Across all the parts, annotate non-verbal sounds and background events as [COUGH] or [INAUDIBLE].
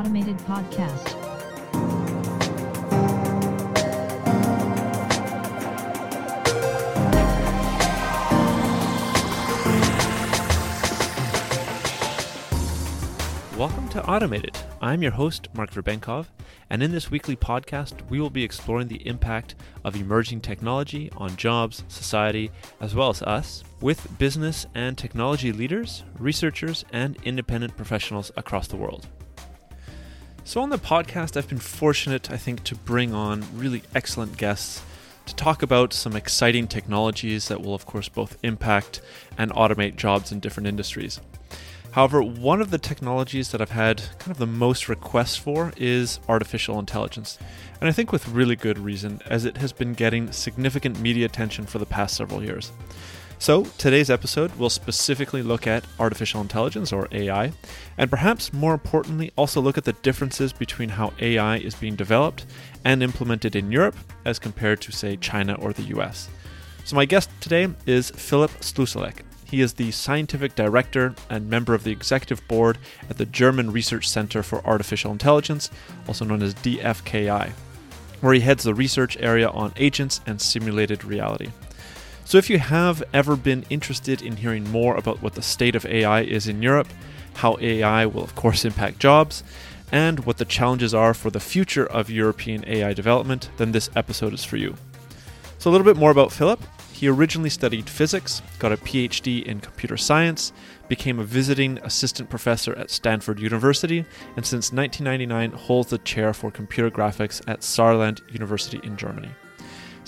Automated Podcast. Welcome to Automated. I'm your host, Mark Verbenkov, and in this weekly podcast, we will be exploring the impact of emerging technology on jobs, society, as well as us, with business and technology leaders, researchers, and independent professionals across the world. So, on the podcast, I've been fortunate, I think, to bring on really excellent guests to talk about some exciting technologies that will, of course, both impact and automate jobs in different industries. However, one of the technologies that I've had kind of the most requests for is artificial intelligence. And I think with really good reason, as it has been getting significant media attention for the past several years. So, today's episode will specifically look at artificial intelligence, or AI, and perhaps more importantly, also look at the differences between how AI is being developed and implemented in Europe as compared to, say, China or the US. So, my guest today is Philip Slusallek. He is the scientific director and member of the executive board at the German Research Center for Artificial Intelligence, also known as DFKI, where he heads the research area on agents and simulated reality. So, if you have ever been interested in hearing more about what the state of AI is in Europe, how AI will, of course, impact jobs, and what the challenges are for the future of European AI development, then this episode is for you. So, a little bit more about Philip. He originally studied physics, got a PhD in computer science, became a visiting assistant professor at Stanford University, and since 1999 holds the chair for computer graphics at Saarland University in Germany.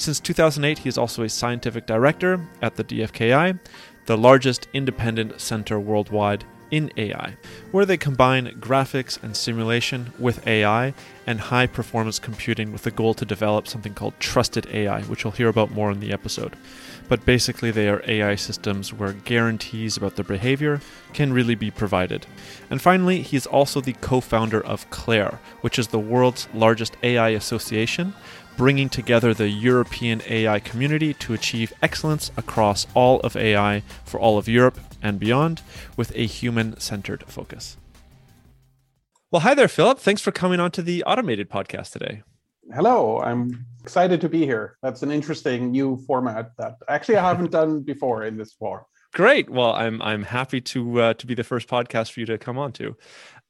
Since 2008, he is also a scientific director at the DFKI, the largest independent center worldwide in AI, where they combine graphics and simulation with AI and high performance computing with the goal to develop something called trusted AI, which you'll hear about more in the episode. But basically, they are AI systems where guarantees about their behavior can really be provided. And finally, he's also the co founder of CLAIRE, which is the world's largest AI association, bringing together the European AI community to achieve excellence across all of AI for all of Europe and beyond with a human centered focus. Well, hi there, Philip. Thanks for coming on to the Automated podcast today. Hello, I'm excited to be here. That's an interesting new format that actually I haven't [LAUGHS] done before in this form. Great. Well, I'm I'm happy to uh, to be the first podcast for you to come on to.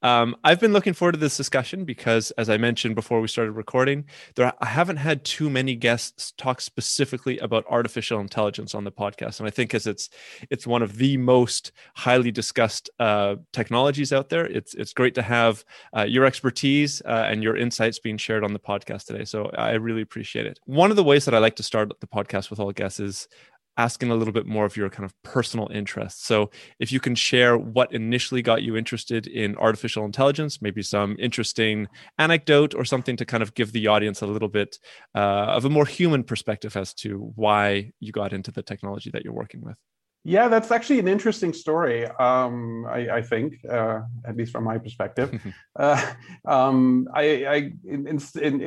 Um, I've been looking forward to this discussion because, as I mentioned before we started recording, there I haven't had too many guests talk specifically about artificial intelligence on the podcast, and I think as it's it's one of the most highly discussed uh, technologies out there, it's it's great to have uh, your expertise uh, and your insights being shared on the podcast today. So I really appreciate it. One of the ways that I like to start the podcast with all guests is asking a little bit more of your kind of personal interests. So, if you can share what initially got you interested in artificial intelligence, maybe some interesting anecdote or something to kind of give the audience a little bit uh, of a more human perspective as to why you got into the technology that you're working with. Yeah, that's actually an interesting story. Um, I, I, think, uh, at least from my perspective. [LAUGHS] uh, um, I, I in, in, in,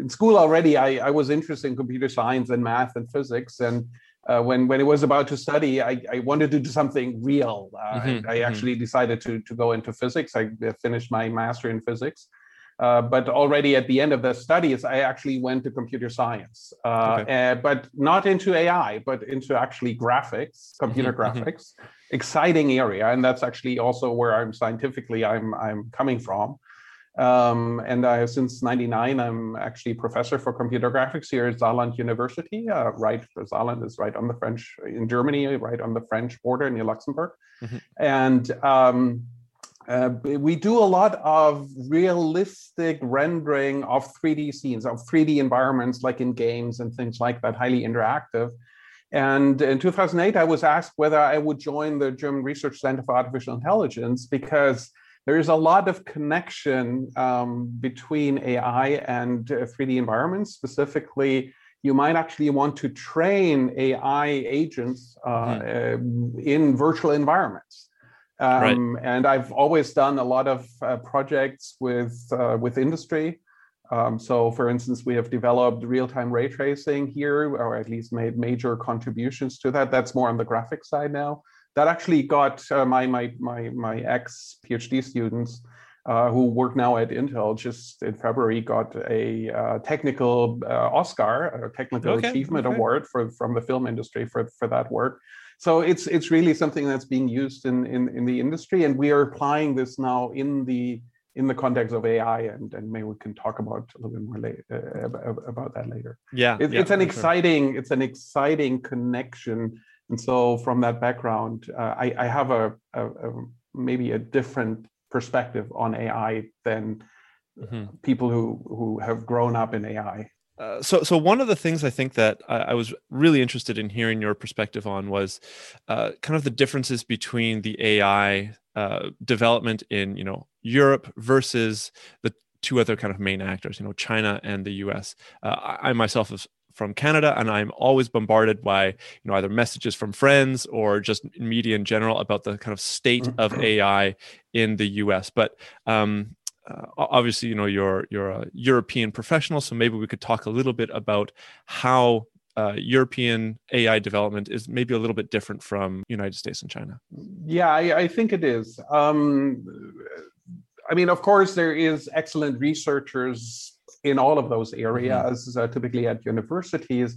in school already, I, I, was interested in computer science and math and physics, and uh, when when it was about to study, I, I wanted to do something real. Uh, mm-hmm, I actually mm-hmm. decided to to go into physics. I finished my master in physics. Uh, but already at the end of the studies, I actually went to computer science, uh, okay. uh, but not into AI, but into actually graphics, computer mm-hmm, mm-hmm. graphics. Exciting area, and that's actually also where I'm scientifically I'm I'm coming from. Um, and I, since '99, I'm actually professor for computer graphics here at Saarland University. Uh, right, Saarland is right on the French in Germany, right on the French border near Luxembourg, mm-hmm. and um, uh, we do a lot of realistic rendering of 3D scenes, of 3D environments, like in games and things like that, highly interactive. And in 2008, I was asked whether I would join the German Research Center for Artificial Intelligence because there is a lot of connection um, between AI and uh, 3D environments. Specifically, you might actually want to train AI agents uh, mm-hmm. uh, in virtual environments. Um, right. And I've always done a lot of uh, projects with uh, with industry. Um, so, for instance, we have developed real-time ray tracing here, or at least made major contributions to that. That's more on the graphic side now. That actually got uh, my my my my ex PhD students uh, who work now at Intel, just in February got a uh, technical uh, Oscar, a technical okay, achievement okay. award for from the film industry for for that work. So it's it's really something that's being used in in, in the industry, and we are applying this now in the in the context of AI, and, and maybe we can talk about a little bit more later, uh, about that later. Yeah, it, yeah it's an exciting sure. it's an exciting connection, and so from that background, uh, I, I have a, a, a, maybe a different perspective on AI than mm-hmm. people who who have grown up in AI. Uh, so, so one of the things I think that I, I, was really interested in hearing your perspective on was uh, kind of the differences between the AI uh, development in, you know, Europe versus the two other kind of main actors, you know, China and the U.S. Uh, I, I myself is from Canada, and I'm always bombarded by, you know, either messages from friends or just media in general about the kind of state of. [CLEARS THROAT] AI in the U.S. But um, uh, obviously you know you're you're a European professional, so maybe we could talk a little bit about how uh, European AI development is maybe a little bit different from United States and China. Yeah, I, I think it is. Um, I mean, of course, there is excellent researchers in all of those mm-hmm. areas, mm-hmm. uh, typically at universities.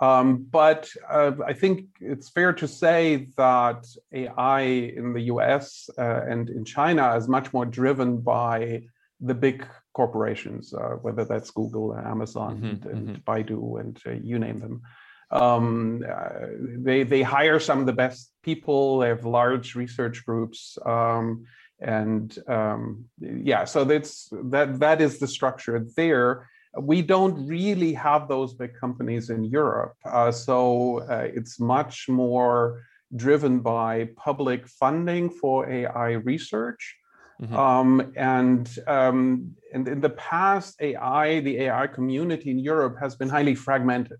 Um, but uh, I think it's fair to say that AI in the US uh, and in China is much more driven by the big corporations, uh, whether that's Google, and Amazon, mm-hmm, and, and mm-hmm. Baidu, and uh, you name them. Um, uh, they, they hire some of the best people, they have large research groups. Um, and um, yeah, so that's that that is the structure there we don't really have those big companies in Europe. Uh, so uh, it's much more driven by public funding for AI research. Mm-hmm. Um, and, um, and in the past, AI, the AI community in Europe has been highly fragmented.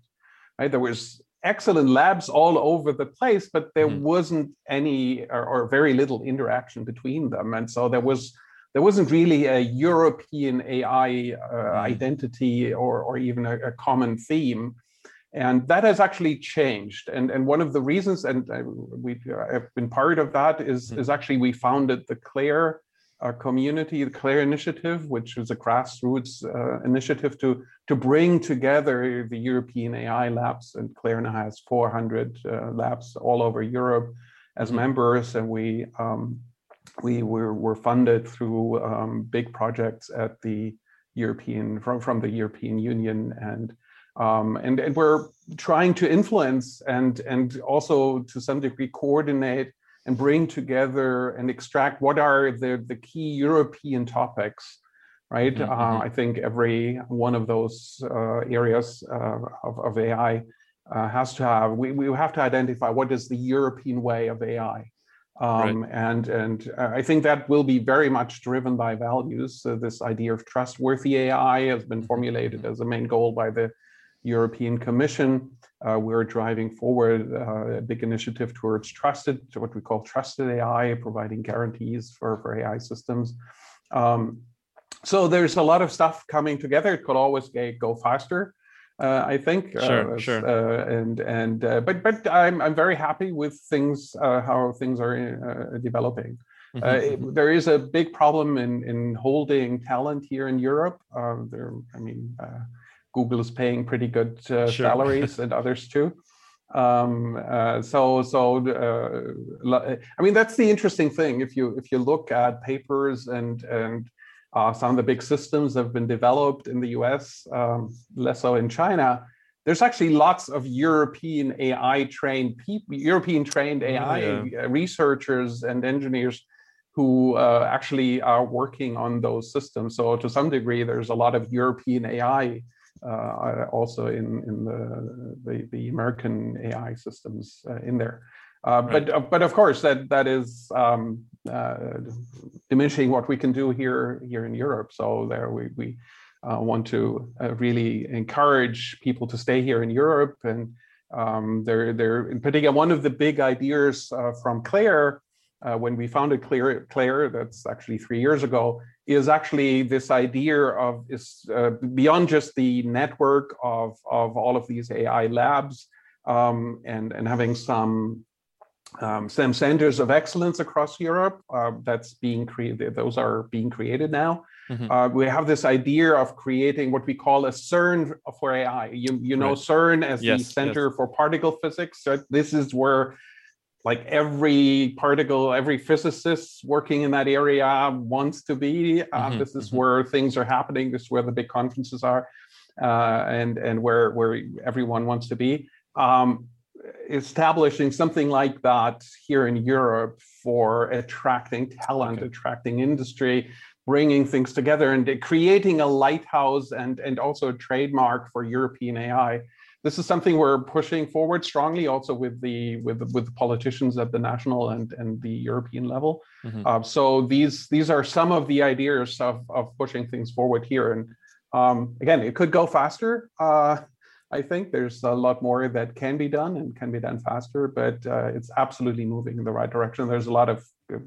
Right? There was excellent labs all over the place, but there mm-hmm. wasn't any or, or very little interaction between them. And so there was there wasn't really a European AI uh, mm. identity or, or even a, a, common theme. And that has actually changed. And, and one of the reasons, and uh, we have been part of that, is, mm. is actually we founded the CLAIRE uh, community, the CLAIRE initiative, which is a grassroots uh, initiative to, to bring together the European AI labs. And CLAIRE now has 400 uh, labs all over Europe as mm. members. And we um, we were, were funded through um, big projects at the European from, from the European Union and um, and, and we're trying to influence and and also to some degree coordinate and bring together and extract what are the, the key European topics, right? Mm-hmm. Uh, mm-hmm. I think every one of those uh, areas uh, of, of AI uh, has to have, we, we have to identify what is the European way of AI. Um, right. And and I think that will be very much driven by values. So this idea of trustworthy AI has been mm-hmm. formulated as a main goal by the European Commission. Uh, we're driving forward uh, a big initiative towards trusted, to what we call trusted AI, providing guarantees for, for AI systems. Um, so there's a lot of stuff coming together. It could always go faster. Uh, I think. Uh, sure, uh, sure. and and uh, but but I'm I'm very happy with things uh, how things are uh, developing. Mm-hmm. there is a big problem in in holding talent here in Europe. there, I mean, Google is paying pretty good sure. [LAUGHS] salaries, and others too. Um, so so I mean that's the interesting thing. If you if you look at papers and and uh, some of the big systems have been developed in the US, um, less so in China. There's actually lots of European AI trained people, European trained AI yeah. researchers and engineers who uh, actually are working on those systems. So to some degree, there's a lot of European AI uh, also in, in the, the, the American AI systems uh, in there. Uh, right. But uh, but of course that that is um, uh, diminishing what we can do here here in Europe. So there we we uh, want to uh, really encourage people to stay here in Europe, and um, they're in particular one of the big ideas uh, from CLAIRE when we founded Claire, CLAIR that's actually three years ago is actually this idea of is beyond just the network of of all of these AI labs um, and and having some um, some centers of excellence across Europe uh, that's being created. Those are being created now. Mm-hmm. Uh, we have this idea of creating what we call a CERN for AI. You you know right. CERN as yes, the Center yes. for Particle Physics. So this is where like every particle, every physicist working in that area wants to be. Uh, mm-hmm. This is mm-hmm. where things are happening. This is where the big conferences are, uh, and and where where everyone wants to be. Um, establishing something like that here in Europe for attracting talent, okay. attracting industry, bringing things together, and creating a lighthouse and, and also a trademark for European AI. This is something we're pushing forward strongly, also with the with with the politicians at the national and, and the European level. Mm-hmm. Uh, so these these are some of the ideas of of pushing things forward here. And um, again, it could go faster. Uh, I think there's a lot more that can be done and can be done faster, but uh, it's absolutely moving in the right direction. There's a lot of uh,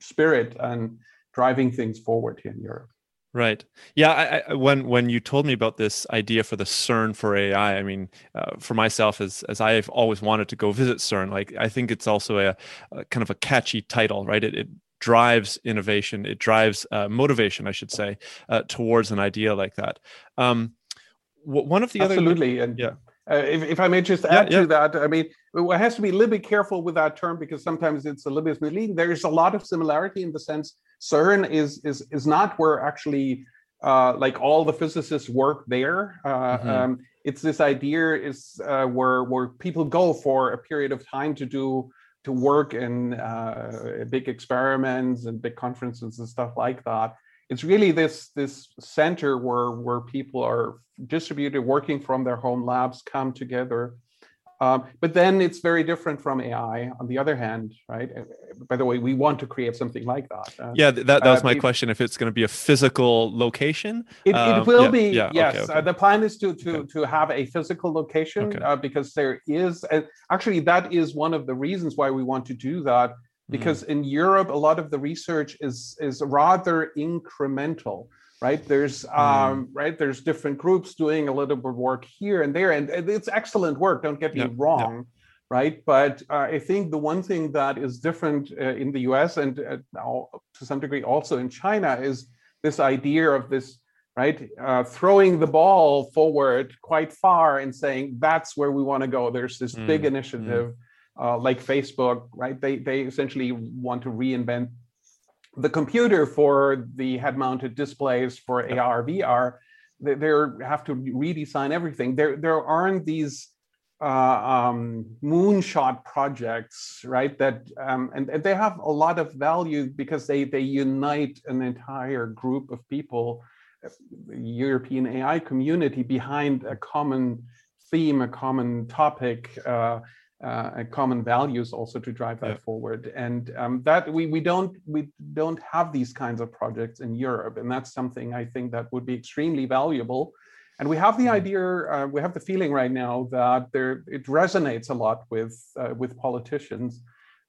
spirit and driving things forward here in Europe. Right. Yeah. I, I, when when you told me about this idea for the CERN for AI, I mean, uh, for myself, as as I've always wanted to go visit CERN, like I think it's also a, a kind of a catchy title, right? It, it drives innovation, it drives uh, motivation, I should say, uh, towards an idea like that. Um, one of the absolutely other and yeah uh, if, if i may just add yeah, yeah. to that i mean it has to be a little bit careful with that term because sometimes it's a little bit misleading there's a lot of similarity in the sense cern is is is not where actually uh, like all the physicists work there uh, mm-hmm. um, it's this idea is uh, where where people go for a period of time to do to work in uh, big experiments and big conferences and stuff like that it's really this this center where where people are distributed working from their home labs come together um, but then it's very different from AI on the other hand, right? Uh, by the way, we want to create something like that. Uh, yeah, that, that was uh, my question. If it's going to be a physical location, it, it um, will yeah, be. Yeah, yes, okay, okay. Uh, the plan is to to okay. to have a physical location uh, because there is actually that is one of the reasons why we want to do that because mm. in Europe a lot of the research is is rather incremental right there's mm. um, right there's different groups doing a little bit of work here and there and it's excellent work don't get me yeah, wrong yeah. right but uh, i think the one thing that is different uh, in the us and uh, now to some degree also in china is this idea of this right uh, throwing the ball forward quite far and saying that's where we want to go there's this mm. big mm. initiative mm uh, like Facebook, right? They they essentially want to reinvent the computer for the head-mounted displays for AR VR. They, they have to redesign everything. There there aren't these uh, um, moonshot projects, right? That um, and, and they have a lot of value because they they unite an entire group of people, European AI community behind a common theme, a common topic. Uh, uh, common values also to drive that yeah. forward and um, that we, we don't we don't have these kinds of projects in europe and that's something i think that would be extremely valuable and we have the mm-hmm. idea uh, we have the feeling right now that there it resonates a lot with uh, with politicians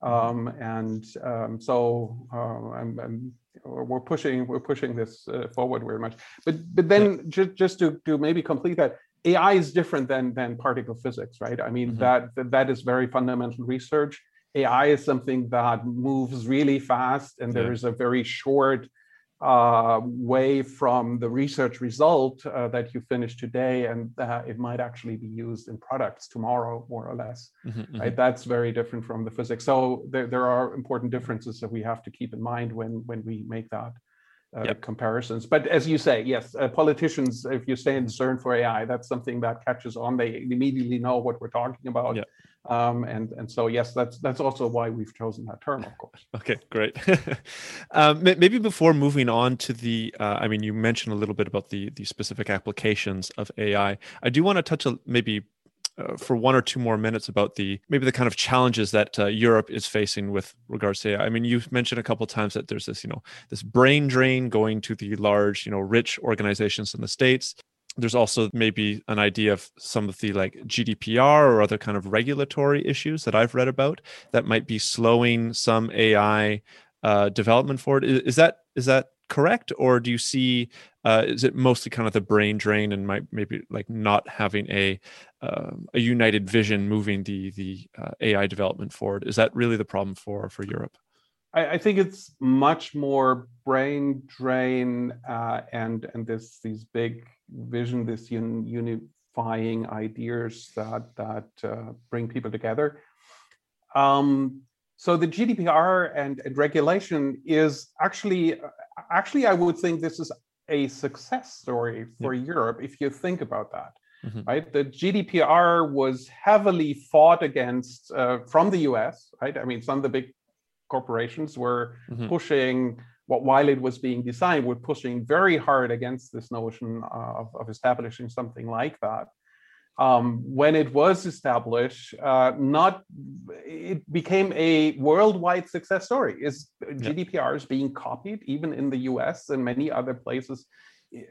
mm-hmm. um, and um, so uh, I'm, I'm, we're pushing we're pushing this uh, forward very much but but then yeah. just just to to maybe complete that AI is different than than particle physics, right? I mean mm-hmm. that that is very fundamental research. AI is something that moves really fast, and yeah. there is a very short uh, way from the research result uh, that you finish today, and uh, it might actually be used in products tomorrow, more or less. Mm-hmm, mm-hmm. right? That's very different from the physics. So there, there are important differences that we have to keep in mind when when we make that uh, yep. comparisons. But as you say, yes, uh, politicians, if you stay in CERN for AI, that's something that catches on. They immediately know what we're talking about. Yep. Um, and and so yes, that's that's also why we've chosen that term, of course. [LAUGHS] Okay, great. [LAUGHS] um, maybe before moving on to the, uh, I mean, you mentioned a little bit about the the specific applications of AI. I do want to touch a, maybe uh, for one or two more minutes about the maybe the kind of challenges that uh, Europe is facing with regards to AI. I mean, you've mentioned a couple times that there's this, you know, this brain drain going to the large, you know, rich organizations in the states. There's also maybe an idea of some of the like GDPR or other kind of regulatory issues that I've read about that might be slowing some AI uh, development forward. Is, is that is that correct, or do you see uh, is it mostly kind of the brain drain and might maybe like not having a uh, a united vision moving the the uh, AI development forward? Is that really the problem for for Europe? I, I think it's much more brain drain uh, and and this these big vision, this un, unifying ideas that that uh, bring people together. Um, so the GDPR and, and, regulation is actually, actually, I would think this is a success story for yeah. Europe if you think about that. Mm-hmm. Right, the GDPR was heavily fought against uh, from the U.S. Right, I mean, some of the big corporations were mm-hmm. pushing what while it was being designed, were pushing very hard against this notion of, of establishing something like that um, when it was established, uh, not it became a worldwide success story. Is GDPR is being copied even in the U.S. and many other places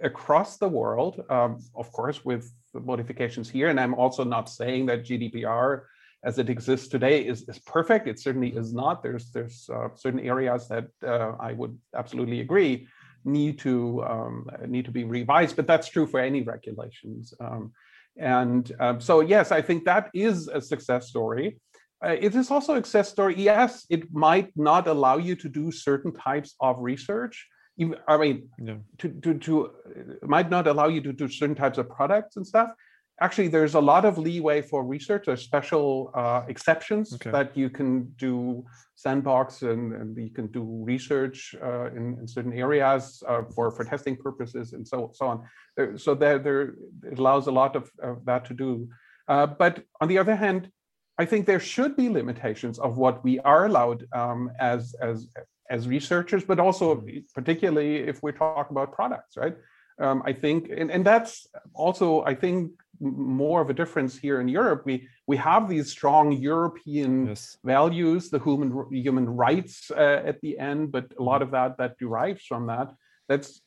across the world. Um, of course, with modifications here, and I'm also not saying that GDPR as it exists today is, is perfect. It certainly is not. There's there's uh, certain areas that uh, I would absolutely agree need to um, need to be revised, but that's true for any regulations. Um, and um, so, yes, I think that is a success story. Uh, it is also a success story. Yes, it might not allow you to do certain types of research. I mean, to, to, to, it might not allow you to do certain types of products and stuff actually there's a lot of leeway for research there's special uh, exceptions okay. that you can do sandbox and, and you can do research uh, in, in, certain areas uh, for, for testing purposes and so, so on there, so there, there it allows a lot of, of that to do uh, but on the other hand i think there should be limitations of what we are allowed um, as as as researchers but also hmm. particularly if we talk about products right um, I think, and, and that's also, I think, more of a difference here in Europe. We we have these strong European yes. values, the human human rights uh, at the end, but a lot of that that derives from that. That's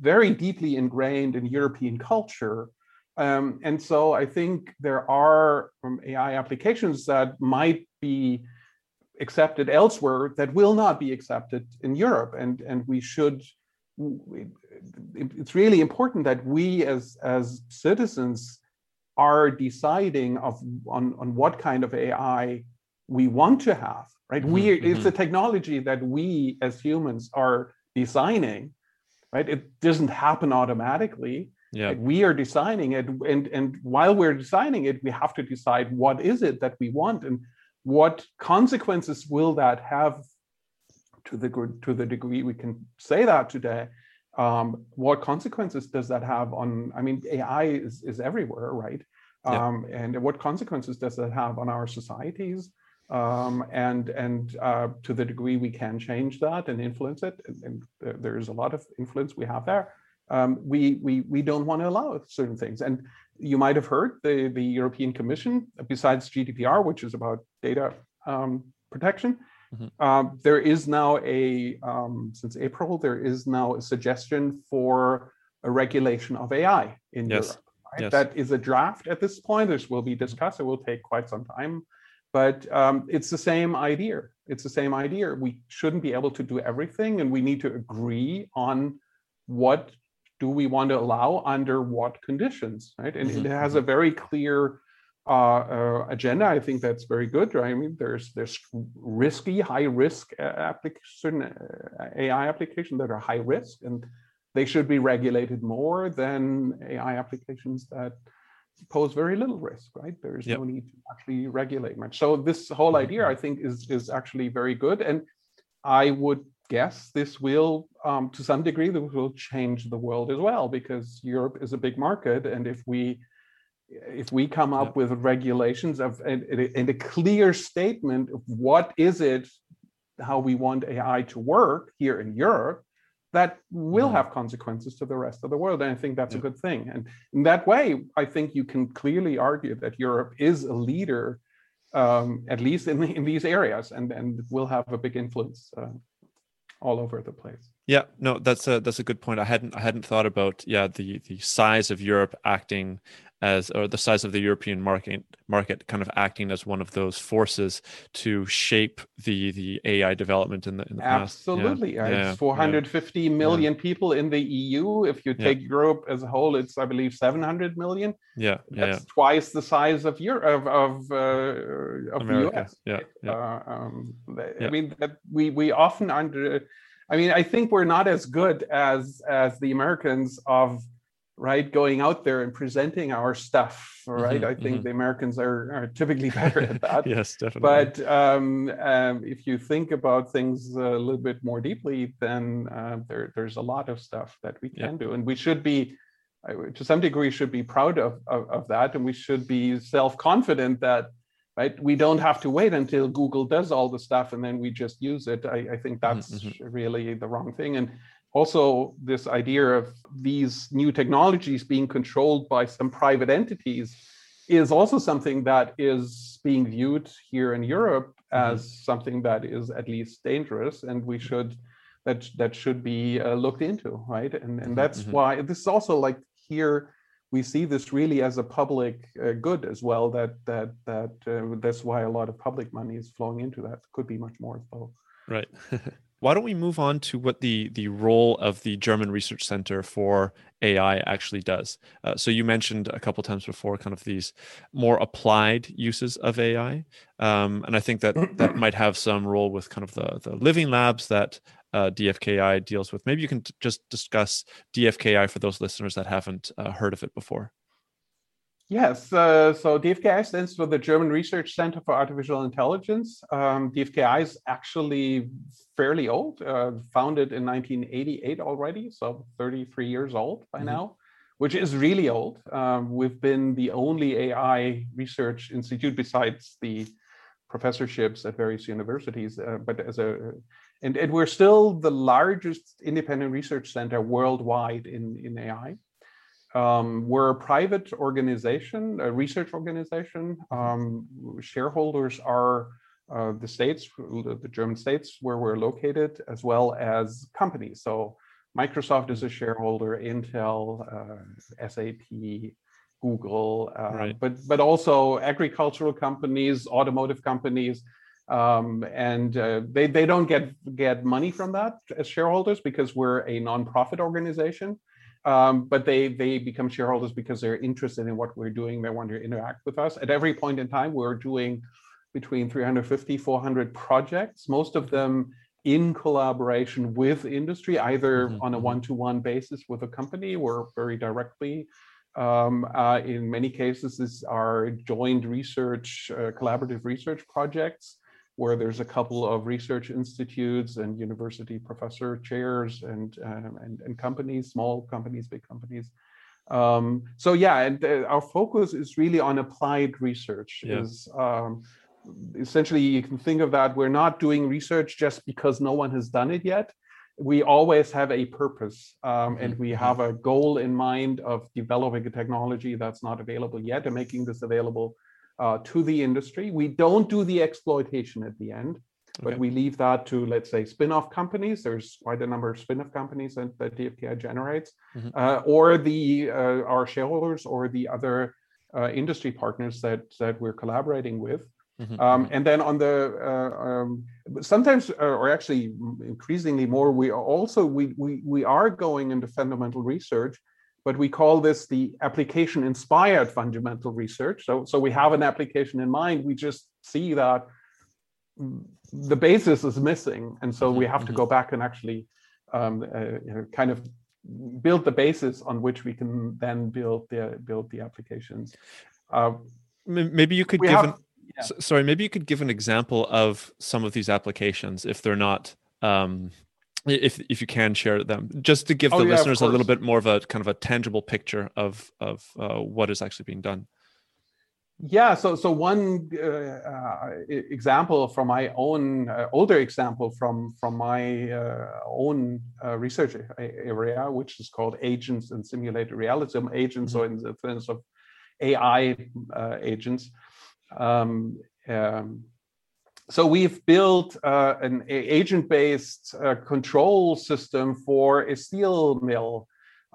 very deeply ingrained in European culture. Um, and so I think there are um, AI applications that might be accepted elsewhere that will not be accepted in Europe, and and we should it's really important that we as as citizens are deciding of on, on what kind of AI we want to have, right? Mm-hmm, we mm-hmm. it's a technology that we as humans are designing, right? It doesn't happen automatically. Yeah. we are designing it, and and while we're designing it, we have to decide what is it that we want and what consequences will that have to the to the degree we can say that today um, what consequences does that have on i mean ai is, is everywhere right? Um, yeah. and what consequences does that have on our societies? Um, and and uh, to the degree we can change that and influence it and, and there's a lot of influence we have there um, we we we don't want to allow certain things. And you might have heard the the european commission besides gdpr which is about data um, protection Mm-hmm. Um, there is now a um, since April there is now a suggestion for a regulation of AI in yes. Europe. Right? Yes. That is a draft at this point. This will be mm-hmm. discussed. It will take quite some time, but um, it's the same idea. It's the same idea. We shouldn't be able to do everything, and we need to agree on what do we want to allow under what conditions, right? And mm-hmm. it has a mm-hmm. very clear uh, uh, agenda. I think that's very good. Right? I mean, there's there's risky, high risk uh, application uh, AI applications that are high risk, and they should be regulated more than AI applications that pose very little risk. Right? There's yep. no need to actually regulate much. So this whole mm-hmm. idea, I think, is is actually very good, and I would guess this will, um, to some degree, this will change the world as well because Europe is a big market, and if we if we come up yeah. with regulations of and, and, a clear statement of what is it how we want ai to work here in europe that will mm-hmm. have consequences to the rest of the world and i think that's yeah. a good thing and in that way i think you can clearly argue that europe is a leader um, at least in, in these areas and and will have a big influence uh, all over the place Yeah, no, that's a that's a good point. I hadn't I hadn't thought about yeah the the size of Europe acting as or the size of the European market market kind of acting as one of those forces to shape the the AI development in the in the Absolutely. past. Absolutely, yeah. it's 450 yeah. million yeah. people in the EU. If you take Europe as a whole, it's I believe 700 million. Yeah, that's twice the size of Europe of of, uh, of the US. Yeah, yeah. Uh, um, I mean that we we often under. I mean, I think we're not as good as as the Americans of right going out there and presenting our stuff right? Mm-hmm, i think mm-hmm. the americans are, are typically [LAUGHS] better at that. [LAUGHS] Yes definitely. But um, um, if you think about things a little bit more deeply then uh, there, there's a lot of stuff that we can yeah. do. And we should be to some degree should be proud of, of, of that. And we should be self-confident that right we don't have to wait until google does all the stuff and then we just use it i, I think mm-hmm, that's mm-hmm. really the wrong thing and also this idea of these new technologies being controlled by some private entities is also something that is being viewed here in Europe mm-hmm. as mm-hmm. something that is at least dangerous and we should that that should be uh, looked into right and and mm-hmm. that's mm-hmm. why this is also like here we see this really as a public uh, good as well that that that uh, that's why a lot of public money is flowing into that. Could be much more though right. [LAUGHS] Why don't we move on to what the the role of the German Research Center for AI actually does? Uh, so you mentioned a couple times before, kind of these more applied uses of AI, um, and I think that that might have some role with kind of the the living labs that uh, DFKI deals with. Maybe you can t- just discuss DFKI for those listeners that haven't uh, heard of it before. Yes, uh, so DFKI stands for the German Research Center for Artificial Intelligence. Um, DFKI is actually fairly old, uh, founded in 1988 already, so 33 years old by mm-hmm. now, which is really old. Um, we've been the only AI research institute besides the professorships at various universities, uh, but as a and, and we're still the largest independent research center worldwide in, in AI. Um, we're a private organization, a research organization. Um, shareholders are uh, the states, the German states where we're located, as well as companies. So Microsoft is a shareholder, Intel, uh, SAP, Google, uh, right. but but also agricultural companies, automotive companies, um, and uh, they they don't get get money from that as shareholders because we're a nonprofit organization um, but they they become shareholders because they're interested in what we're doing. They want to interact with us. At every point in time, we're doing between 350 400 projects, most of them in collaboration with industry, either mm-hmm. on a mm-hmm. one-to-one basis with a company or very directly. Um, uh, in many cases, these are joint research, uh, collaborative research projects where there's a couple of research institutes and university professor chairs and um, and, and, companies, small companies, big companies. Um, so yeah, and uh, our focus is really on applied research. Yeah. Is um, essentially you can think of that we're not doing research just because no one has done it yet. We always have a purpose, um, mm-hmm. and we have a goal in mind of developing a technology that's not available yet and making this available uh, to the industry. We don't do the exploitation at the end, but okay. we leave that to, let's say, spin-off companies. There's quite a number of spin-off companies that, that DFKI generates, mm-hmm. uh, or the uh, our shareholders or the other uh, industry partners that that we're collaborating with. Mm-hmm. Um, mm-hmm. and then on the uh, um, sometimes, uh, or actually increasingly more, we are also we we we are going into fundamental research but we call this the application inspired fundamental research. So, so we have an application in mind, we just see that the basis is missing. And so we have to mm-hmm. go back and actually um, uh, you know, kind of build the basis on which we can then build the build the applications. Uh, maybe you could give have, an, yeah. sorry, maybe you could give an example of some of these applications if they're not um, if if you can share them just to give oh, the yeah, listeners a little bit more of a kind of a tangible picture of of uh, what is actually being done. Yeah so so one uh, uh, example from my own uh, older example from from my uh, own uh, research area which is called agents and simulated reality agents mm-hmm. or in the sense of ai agents. Um, um, so we've built uh, an agent-based uh, control system for a steel mill.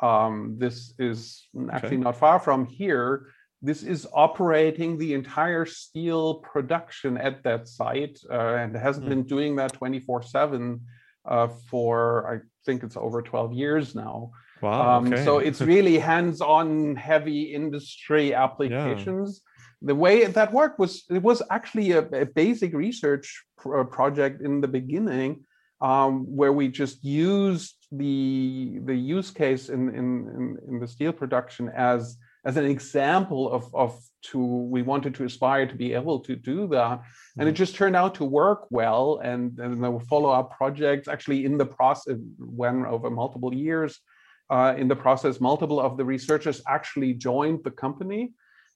Um, this is actually okay. not far from here. This is operating the entire steel production at that site uh, and has mm. been doing that 24 7 uh, for, I think it's over 12 years now. Wow. Um, okay. So it's [LAUGHS] really hands on heavy industry applications. Yeah the way that worked was it was actually a, a basic research uh, project in the beginning um, where we just used the the use case in, in in the steel production as as an example of of to we wanted to aspire to be able to do that and it mm-hmm. just turned out to work well and, and there were follow-up projects actually in the process when over multiple years uh, in the process multiple of the researchers actually joined the company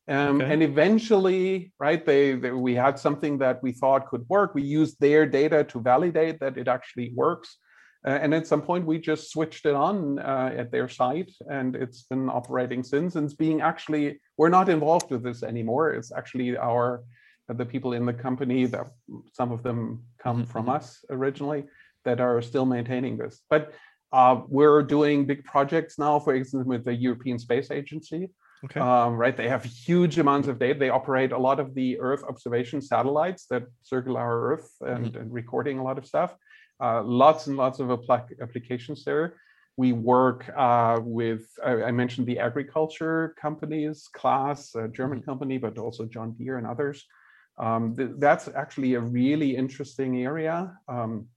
um, okay. And eventually, right, they, they, we had something that we thought could work. We used their data to validate that it actually works. Uh, and at some point, we just switched it on uh, at their site, and it's been operating since. And it's being actually, we're not involved with this anymore. It's actually our the people in the company that some of them come mm-hmm. from us originally that are still maintaining this. But uh, we're doing big projects now, for example, with the European Space Agency. Okay. Um, right, they have huge amounts of data. They operate a lot of the Earth observation satellites that circle our Earth and, mm-hmm. and recording a lot of stuff. Uh, lots and lots of apl- applications there. We work uh, with, I, I, mentioned the agriculture companies, Claas, a German mm-hmm. company, but also John Deere and others. Um, th- that's actually a really interesting area. Um,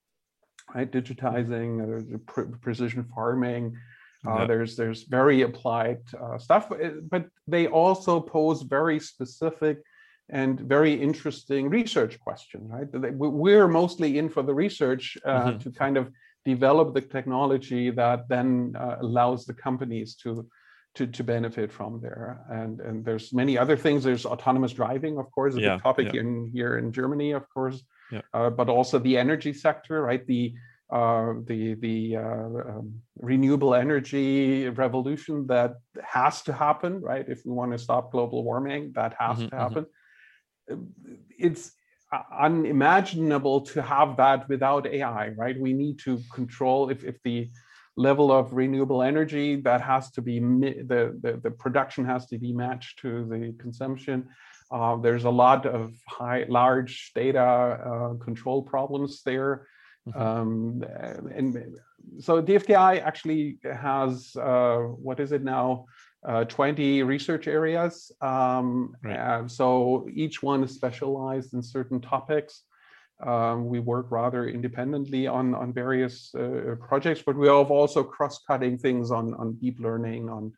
right, digitizing, uh, pre- precision farming, uh, yeah. There's there's very applied uh, stuff, but, but they also pose very specific and very interesting research question, right? We're mostly in for the research uh, mm-hmm. to kind of develop the technology that then uh, allows the companies to, to to benefit from there. And and there's many other things. There's autonomous driving, of course, a yeah, big topic yeah. in here in Germany, of course, yeah. uh, but also the energy sector, right? The uh, the the uh, um, renewable energy revolution that has to happen, right? If we want to stop global warming, that has mm-hmm, to mm-hmm. happen. Mm-hmm. It's unimaginable to have that without AI, right? We need to control if if the level of renewable energy that has to be the the, the production has to be matched to the consumption. Uh, there's a lot of high large data uh, control problems there Mm-hmm. Um, and so DFKI actually has uh, what is it now? Uh, 20 research areas. Um, right. so each one is specialized in certain topics. Um, we work rather independently on on various uh, projects, but we have also cross-cutting things on on deep learning, on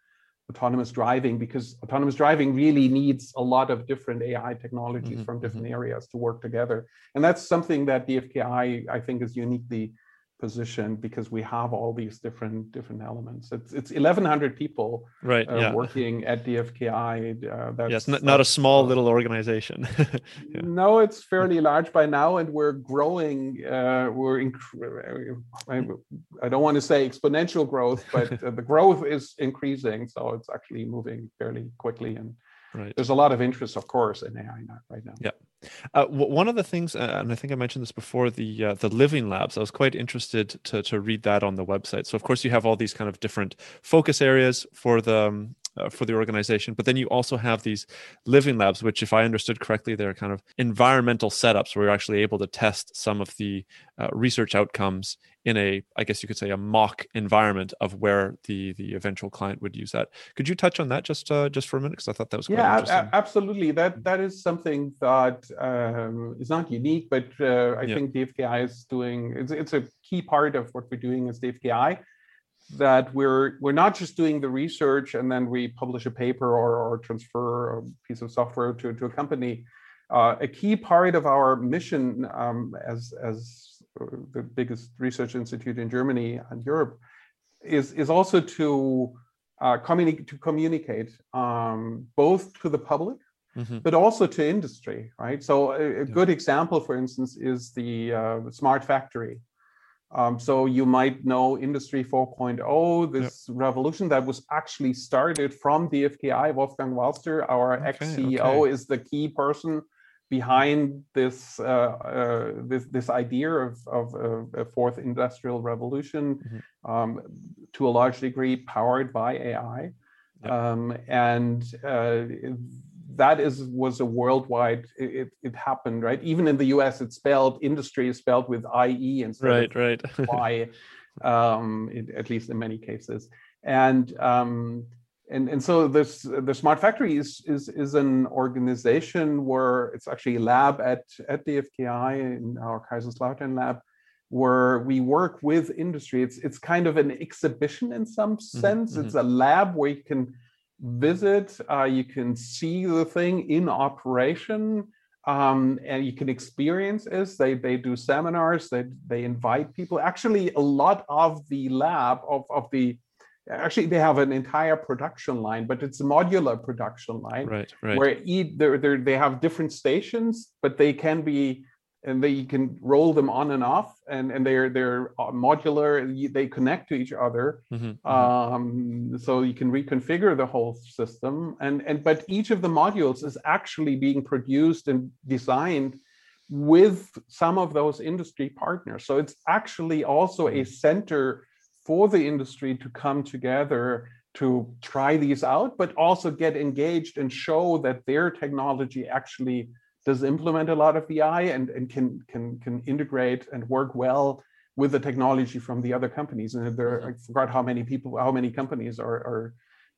autonomous driving because autonomous driving really needs a lot of different AI technologies mm-hmm, from different mm-hmm. areas to work together. And that's something that DFKI, I think, is uniquely position because we have all these different different elements. It's it's 1,100 people right uh, yeah. working at DFKI. Uh, that's, yes, not, not a small little organization. [LAUGHS] yeah. No, it's fairly large by now, and we're growing. Uh, we're inc- I, I, don't want to say exponential growth, but [LAUGHS] uh, the growth is increasing. So it's actually moving fairly quickly and Right. There's a lot of interest, of course, in AI right now. Yeah. Uh, one of the things, uh, and I think I mentioned this before, the uh, the living labs. I was quite interested to to read that on the website. So of course you have all these kind of different focus areas for the um, uh, for the organization. But then you also have these living labs, which, if I understood correctly, they're kind of environmental setups where you're actually able to test some of the uh, research outcomes in a, I guess you could say, a mock environment of where the the eventual client would use that. Could you touch on that just uh, just for a minute? Because I thought that was yeah, absolutely. That that is something that um, is not unique, but uh, I yeah. think DFKI is doing. It's it's a key part of what we're doing as DFKI that we're we're not just doing the research and then we publish a paper or, or transfer a piece of software to, to a company. Uh, a key part of our mission um, as as the biggest research institute in Germany and Europe is is also to uh, communicate to communicate um, both to the public Mm-hmm. but also to industry, right? So a, a yeah. good example, for instance, is the uh, smart factory. Um, so you might know Industry 4.0, this yep. revolution that was actually started from the DFKI. Wolfgang Wahlster, our okay, ex-CEO, okay. is the key person behind this uh, uh, this this idea of of a, a fourth industrial revolution, mm-hmm. um, to a large degree powered by AI, um, and uh, that is was a worldwide. It, it happened right. Even in the U.S., it's spelled industry is spelled with IE instead right, of right. Y, um, at least in many cases, and um, and and so this the smart factory is is is an organization where it's actually a lab at at the DFKI in our Kaiserslautern lab where we work with industry it's it's kind of an exhibition in some mm-hmm, sense mm-hmm. it's a lab where you can visit uh, you can see the thing in operation um, and you can experience this they they do seminars they they invite people actually a lot of the lab of of the actually they have an entire production line but it's a modular production line right, right. where each they're, they're, they have different stations but they can be and they can roll them on and off and, and they're they're uh, modular they connect to each other mm-hmm, mm-hmm. um, so you can reconfigure the whole system and and but each of the modules is actually being produced and designed with some of those industry partners so it's actually also a mm-hmm. center for the industry to come together to try these out, but also get engaged and show that their technology actually does implement a lot of BI and, and can, can, can integrate and work well with the technology from the other companies. And there, mm-hmm. I forgot how many people, how many companies are, are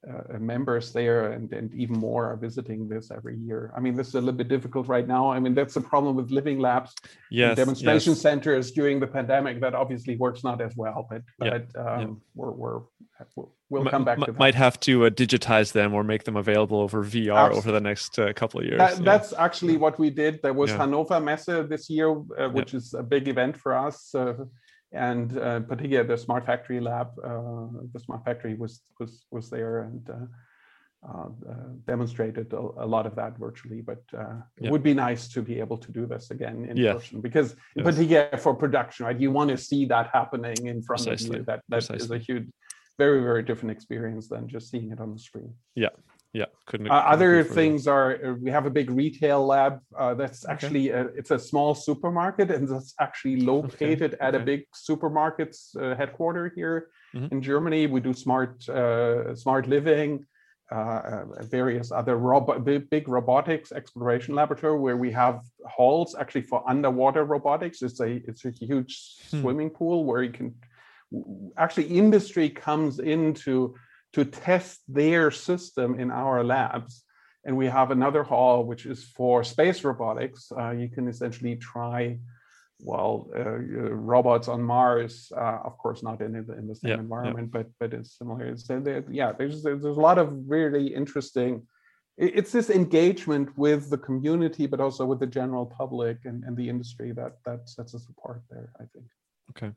uh, members there and, and even more are visiting this every year. I mean, this is a little bit difficult right now. I mean, that's the problem with living labs, yes, demonstration yes. centers during the pandemic. That obviously works not as well, but but yep, um, yep. We're, we're we'll come back M- to that. Might have to uh, digitize them or make them available over VR Absolutely. over the next uh, couple of years. That, yeah. That's actually what we did. There was yeah. Hannover Messe this year, uh, which is a big event for us uh, and uh, particularly the smart factory lab uh, the smart factory was was was there and uh, uh, uh demonstrated a, a, lot of that virtually but uh, it would be nice to be able to do this again in yeah. person because yes. particularly for production right you want to see that happening in front Precisely. of you that that Precisely. is a huge very very different experience than just seeing it on the screen yeah yeah couldn't, uh, couldn't other things are uh, we have a big retail lab uh, that's actually a, it's a small supermarket and that's actually [LAUGHS] located okay. at okay. a big supermarket's uh, headquarter here mm-hmm. in germany we do smart uh, smart living uh, various other robo- big, big, robotics exploration laboratory where we have halls actually for underwater robotics it's a it's a huge hmm. swimming pool where you can actually industry comes into to test their system in our labs. And we have another hall, which is for space robotics. Uh, you can essentially try, well, uh, uh robots on Mars, uh, of course, not in, in the same yeah, environment, yeah. but but it's similar. So yeah, there's, there's a lot of really interesting, it's this engagement with the community, but also with the general public and, and the industry that, that sets us apart there, I think. Okay.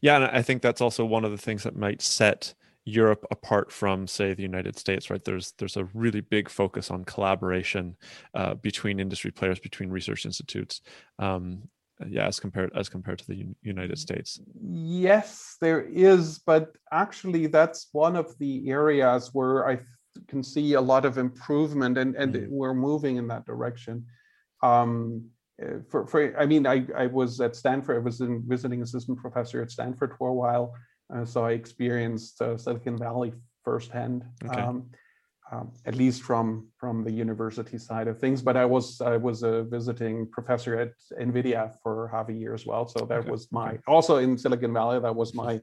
Yeah, and I think that's also one of the things that might set Europe apart from, say, the United States, right? There's there's a really big focus on collaboration uh, between industry players, between research institutes. Um, yeah, as compared as compared to the United States. Yes, there is, but actually, that's one of the areas where I can see a lot of improvement, and and mm. we're moving in that direction. Um, for, for I mean, I, I was at Stanford. I was in visiting assistant professor at Stanford for a while, uh, so I experienced uh, Silicon Valley firsthand, okay. um, um, at least from from the university side of things. But I was I was a visiting professor at NVIDIA for half a year as well. So that okay. was my okay. also in Silicon Valley. That was my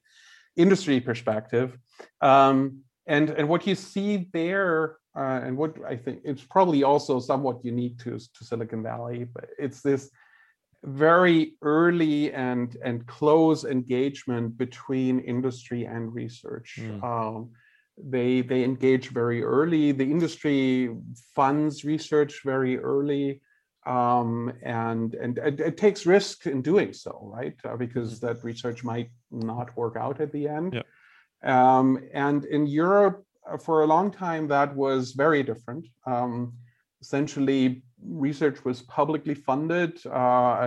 industry perspective. Um, and and what you see there, uh, and what I think it's probably also somewhat unique to to Silicon Valley, but it's this very early and and close engagement between industry and research. Mm. Um, they they engage very early. The industry funds research very early, um, and and it, it, takes risk in doing so, right? Uh, because mm-hmm. that research might not work out at the end. Yeah. Um, and in Europe, uh, for a long time, that was very different. Um, essentially research was publicly funded. Uh,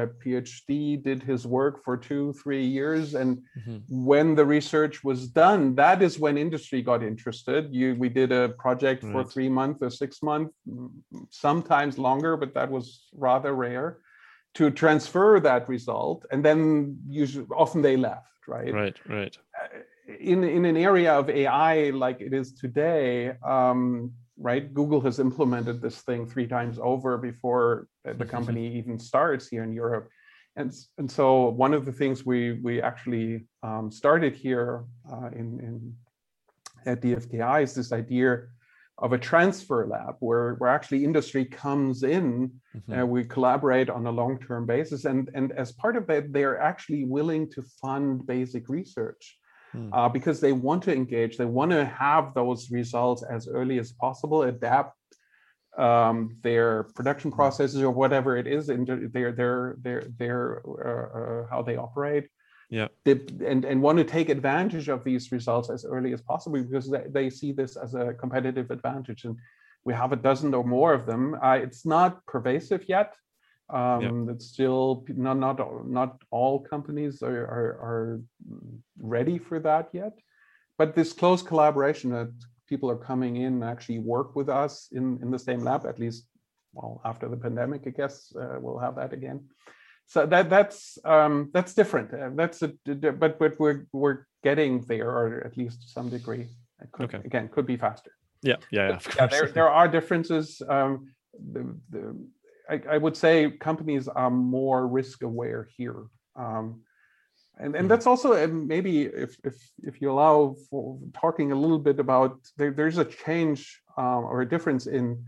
a PhD did his work for two, three years, and mm-hmm. when the research was done, that is when industry got interested. You, we did a project right. for three months or six months, sometimes longer, but that was rather rare. To transfer that result, and then usually often they left, right? Right, right. Uh, in in an area of AI like it is today. Um, right? Google has implemented this thing three times over before the mm-hmm. company even starts here in Europe. And, and so one of the things we, we actually um, started here uh, in, in, at DFKI is this idea of a transfer lab where, where actually industry comes in mm-hmm. and we collaborate on a long-term basis. And, and as part of that, they're actually willing to fund basic research mm. uh, because they want to engage. They want to have those results as early as possible, adapt um, their production hmm. processes or whatever it is, and their their their their uh, uh, how they operate. Yeah, they, and and want to take advantage of these results as early as possible because they, they see this as a competitive advantage, and we have a dozen or more of them. Uh, it's not pervasive yet. Um, It's still not not not all companies are, are, are ready for that yet, but this close collaboration that people are coming in actually work with us in in the same lab at least. Well, after the pandemic, I guess uh, we'll have that again. So that that's um, that's different. Uh, that's a but but we're we're getting there, or at least to some degree. Could, okay. Again, could be faster. Yeah, yeah, yeah. yeah there there are differences. Um, the, the I, I, would say companies are more risk aware here. Um, and, and hmm. that's also maybe if, if, if you allow for talking a little bit about there, there's a change um, or a difference in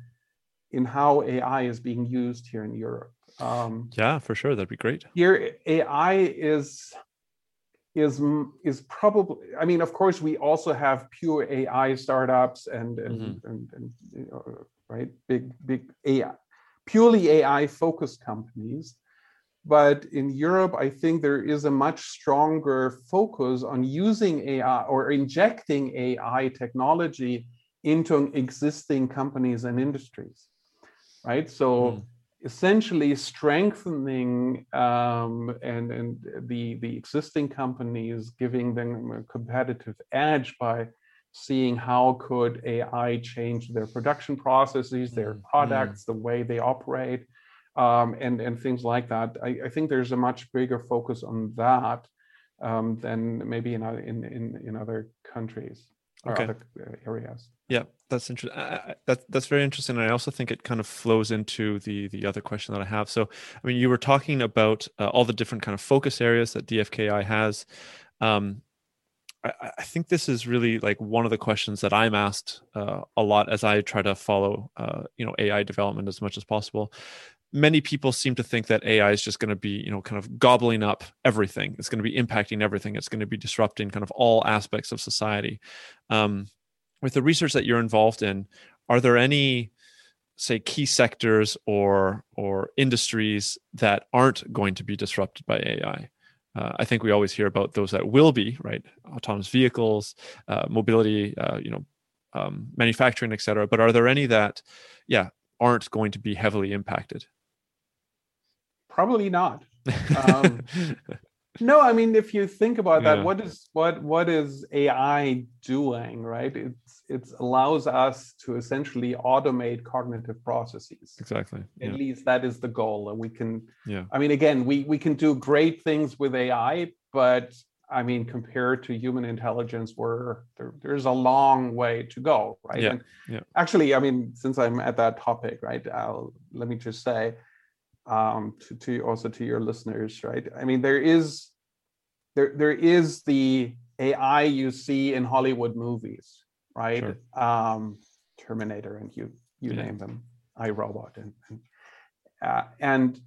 in how AI is being used here in Europe. Um, yeah, for sure, that'd be great. Here, AI is is is probably. I mean, of course, we also have pure AI startups and and, mm-hmm. and, and you know, right big big AI purely AI focused companies. But in Europe, I think there is a much stronger focus on using AI or injecting AI technology into existing companies and industries, right? So mm. essentially strengthening um, and, and the, the existing companies, giving them a competitive edge by seeing how could AI change their production processes, their mm, products, mm. the way they operate, um, and and things like that. I, I, think there's a much bigger focus on that um, than maybe in, in in in other countries or okay. other uh, areas. Yeah, that's interesting. That that's very interesting. And I also think it kind of flows into the the other question that I have. So, I mean, you were talking about uh, all the different kind of focus areas that DFKI has. Um, I, think this is really like one of the questions that I'm asked uh, a lot as I try to follow, uh, you know, AI development as much as possible. Many people seem to think that AI is just going to be, you know, kind of gobbling up everything. It's going to be impacting everything. It's going to be disrupting kind of all aspects of society. Um, with the research that you're involved in, are there any say key sectors or or industries that aren't going to be disrupted by AI? Uh, I think we always hear about those that will be right, autonomous vehicles, uh, mobility, uh, you know, um, manufacturing, et cetera. But are there any that, yeah, aren't going to be heavily impacted? Probably not. [LAUGHS] Um, no, I mean, if you think about that, yeah. what is what what is AI doing, right? It's it allows us to essentially automate cognitive processes. Exactly. At yeah. least that is the goal. and we can. Yeah. I mean, again, we we can do great things with AI, but I mean, compared to human intelligence, we're there, there's a long way to go, right? Yeah. And yeah. Actually, I mean, since I'm at that topic, right? I'll, let me just say um, to, to also to your listeners, right? I mean, there is there there is the AI you see in Hollywood movies, right? Sure. Um, Terminator and you you yeah. name them, iRobot and and, uh, and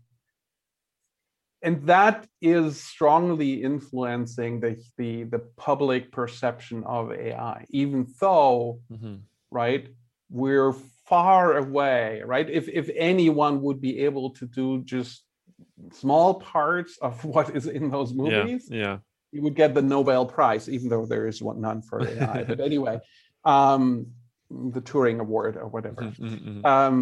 and that is strongly influencing the the the public perception of AI, even though mm-hmm. right we're far away, right? If if anyone would be able to do just small parts of [LAUGHS] what is in those movies, yeah, yeah. you would get the Nobel Prize, even though there is one none for AI. [LAUGHS] but anyway, um, the Turing Award or whatever. Mm-hmm, mm-hmm. Um,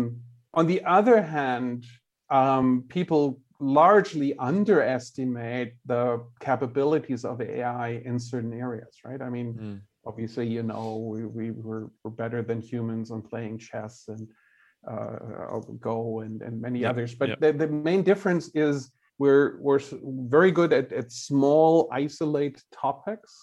on the other hand, um, people largely underestimate the capabilities of AI in certain areas, right? I mean, mm. Obviously, you know, we, we were, we're better than humans on playing chess and uh, Go and, and many yep. others. But yep. the, the main difference is we're, we're very good at, at small, isolate topics.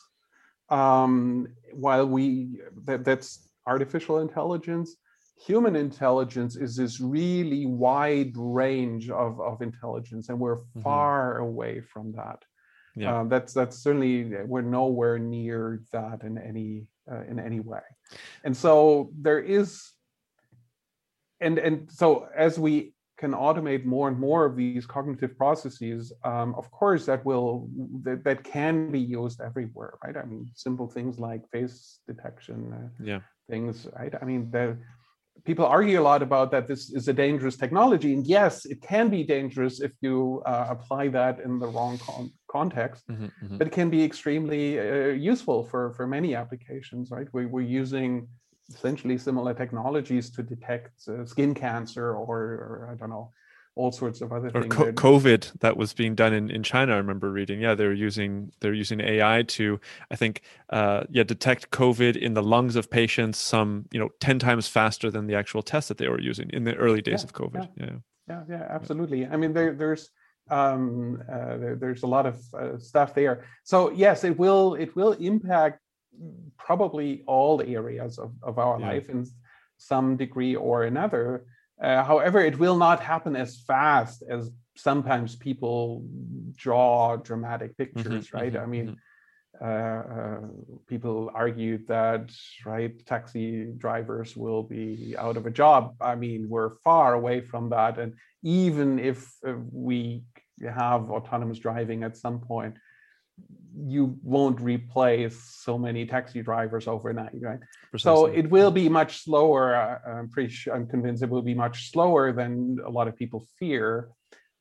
Um, while we, that, that's artificial intelligence human intelligence is this really wide range of, of intelligence and we're mm-hmm. far away from that yeah. Um, that's that's certainly we're nowhere near that in any uh, in any way. And so there is and and so as we can automate more and more of these cognitive processes um, of course that will that, that can be used everywhere right? I mean simple things like face detection uh, yeah. things right? I mean the people argue a lot about that this is a dangerous technology. And yes, it can be dangerous if you uh, apply that in the wrong con- context, mm-hmm, mm-hmm. but it can be extremely uh, useful for, for many applications, right? We, we're using essentially similar technologies to detect uh, skin cancer or, or, I don't know, all sorts of other or things. Co- COVID that was being done in, in China. I remember reading. Yeah, they're using they're using AI to I think uh, yeah detect COVID in the lungs of patients some you know ten times faster than the actual test that they were using in the early days yeah, of COVID. Yeah. yeah, yeah, yeah absolutely. I mean, there, there's um, uh, there, there's a lot of uh, stuff there. So yes, it will it will impact probably all areas of, of our life in some degree or another. Uh, however, it will not happen as fast as sometimes people draw dramatic pictures, mm-hmm, right? Mm-hmm, I mean, mm-hmm. uh, uh, people argued that, right, taxi drivers will be out of a job. I mean, we're far away from that. And even if uh, we have autonomous driving at some point, you won't replace so many taxi drivers overnight, right? Precisely. So it will be much slower. Uh, I'm pretty sure, I'm convinced it will be much slower than a lot of people fear.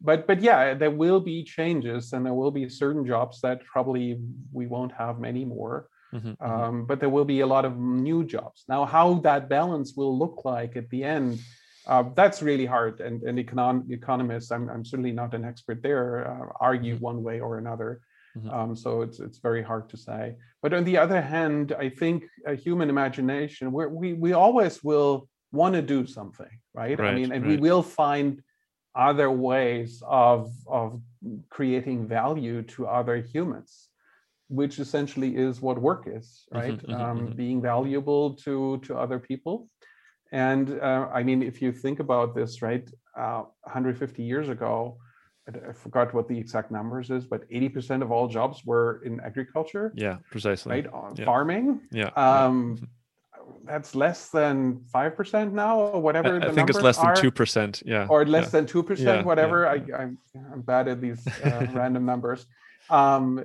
But but yeah, there will be changes, and there will be certain jobs that probably we won't have many more. Mm-hmm, mm-hmm. um, mm-hmm. But there will be a lot of new jobs. Now, how that balance will look like at the end, uh, that's really hard. And, and econ- economists, I'm, I'm certainly not an expert there, uh, argue mm-hmm. one way or another. Mm-hmm. Um, so it's it's very hard to say. But on the other hand, I think a human imagination, we we we always will want to do something, right? right I mean, and right. we will find other ways of of creating value to other humans which essentially is what work is mm-hmm, right mm-hmm, um, mm-hmm. being valuable to to other people and uh, i mean if you think about this right uh, 150 years ago I forgot what the exact numbers is, but 80% of all jobs were in agriculture. Yeah, precisely. Right, on yeah. farming. Yeah. Um, yeah. That's less than five percent now, or whatever. I, I think it's less than two percent. Yeah. Or less yeah. than two percent, whatever. I, I'm I'm bad at these uh, [LAUGHS] random numbers. Um,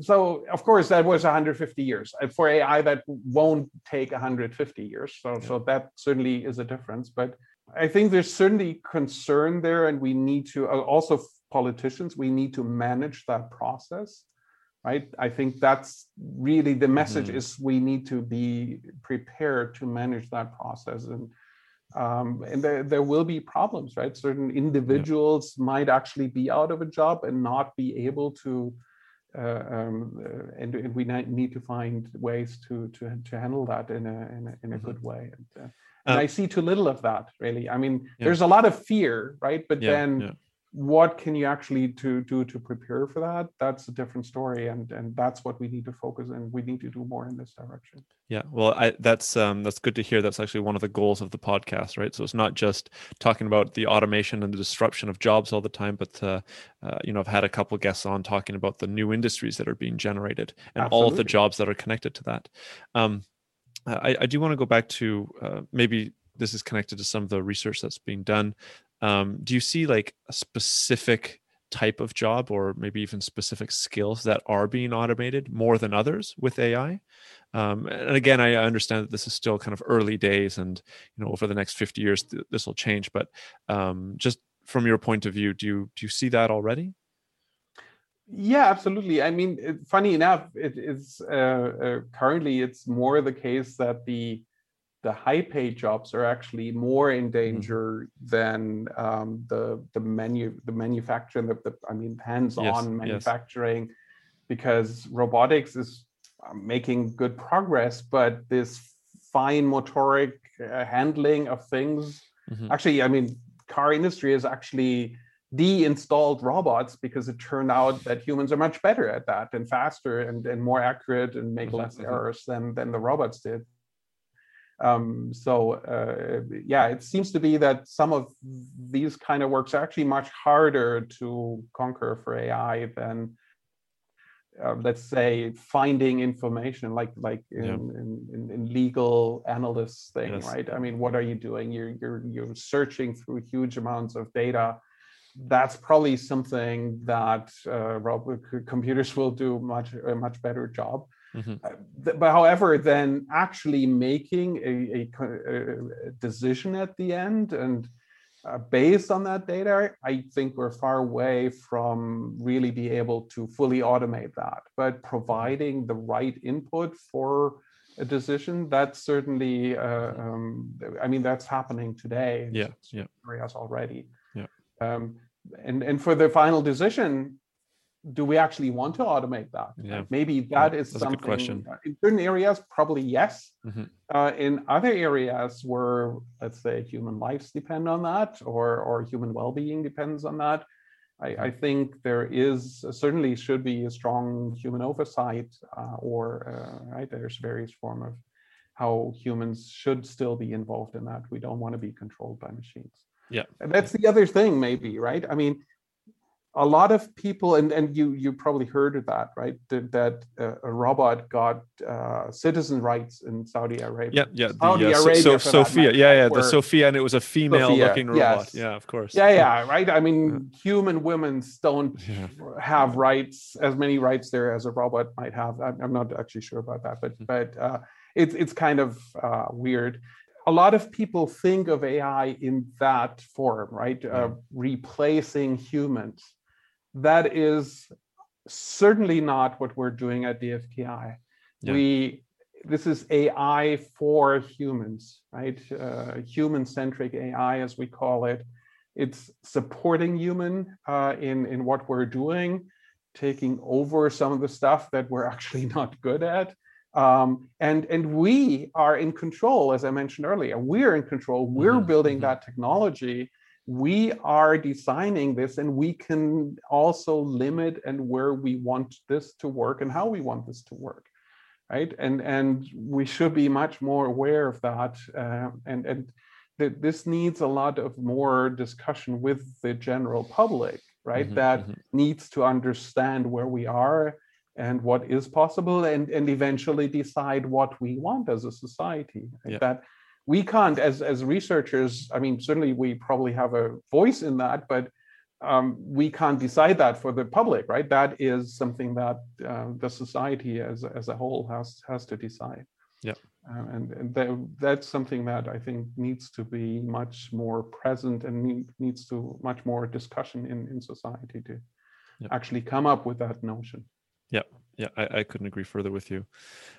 so of course that was 150 years for AI. That won't take 150 years. So so that certainly is a difference, but I think there's certainly concern there, and we need to uh, also politicians. We need to manage that process, right? I think that's really the message: mm-hmm. is we need to be prepared to manage that process, and um, and there, there will be problems, right? Certain individuals yeah. might actually be out of a job and not be able to. Uh, um, uh, and, and, we need to find ways to to to handle that in a in a, in a mm-hmm. good way. And, uh, and uh, I see too little of that really. I mean, yeah. there's a lot of fear, right? But yeah, then yeah. what can you actually to do to prepare for that? That's a different story, and and that's what we need to focus and we need to do more in this direction. Yeah, well, I, that's um, that's good to hear. That's actually one of the goals of the podcast, right? So it's not just talking about the automation and the disruption of jobs all the time, but uh, uh, you know, I've had a couple guests on talking about the new industries that are being generated and Absolutely. all of the jobs that are connected to that. Um, I, I do want to go back to uh, maybe this is connected to some of the research that's being done. Um, do you see like a specific type of job or maybe even specific skills that are being automated more than others with AI? Um, and again, I understand that this is still kind of early days, and you know, over the next fifty years, th- this will change. But um, just from your point of view, do you do you see that already? Yeah, absolutely. I mean, it, funny enough, it is uh, uh, currently it's more the case that the the high paid jobs are actually more in Mm-hmm. danger than um, the the menu the manufacturing the, the I mean hands-on Yes, yes. manufacturing because robotics is uh, making good progress but this fine motoric uh, handling of things Mhm. actually i mean car industry is actually de-installed robots because it turned out that humans are much better at that and faster and, and more accurate and make Mhm, less mhm. errors than than the robots did um, so uh, yeah it seems to be that some of these kind of works are actually much harder to conquer for ai than uh, let's say finding information like like in, Yeah. in, in, in legal analysts thing Yes. right i mean what are you doing you're you're you're searching through huge amounts of data that's probably something that uh, computers will do much a much better job Mhm. uh, th- but however then actually making a, a a- a decision at the end and uh, based on that data, I think we're far away from really be able to fully automate that. But providing the right input for a decision, that's certainly, uh, um, I mean, that's happening today Yeah, yeah. areas already. Yeah. Um, and and for the final decision, do we actually want to automate that? Yeah. Maybe that is that's a good question. uh, In certain areas, probably yes. Mhm. Uh, in other areas where, let's say, human lives depend on that, or or human well-being depends on that, I, I think there is certainly should be a strong human oversight, uh, or uh, right there's various form of how humans should still be involved in that. We don't want to be controlled by machines. Yeah. And that's the other thing, maybe, right? I mean, a lot of people, and, and you you probably heard of that, right? That, that uh, a robot got uh, citizen rights in Saudi Arabia. Yeah, yeah. The, Saudi uh, so, Arabia, so, that Sophia, yeah, yeah, the Sophia, and it was a female-looking robot. yes. Yeah, of course. Yeah, yeah, right. I mean, human women don't [LAUGHS] Yeah. have rights as many rights there as a robot might have. I'm, I'm not actually sure about that, but Mhm. but uh, it's it's kind of uh, weird. A lot of people think of AI in that form, right? Uh, replacing humans. That is certainly not what we're doing at DFKI. Yeah. We this is AI for humans, right? Uh, human-centric AI, as we call it. It's supporting human uh, in in what we're doing, taking over some of the stuff that we're [LAUGHS] actually not good at. Um, and and we are in control, as I mentioned earlier. We're in control. We're Mhm, building mhm. that technology. We are designing this, and we can also limit and where we want this to work and how we want this to work right and and we should be much more aware of that uh, and and that this needs a lot of more discussion with the general public right Mhm, that mhm. needs to understand where we are and what is possible and and eventually decide what we want as a society right? Yeah. that we can't as as researchers i mean certainly we probably have a voice in that but um, we can't decide that for the public, right? That is something that uh, the society as as a whole has has to decide. Yeah. Uh, and and tha- that's something that I think needs to be much more present and need, needs to much more discussion in in society to Yeah. actually come up with that notion. Yeah, I, I couldn't agree further with you.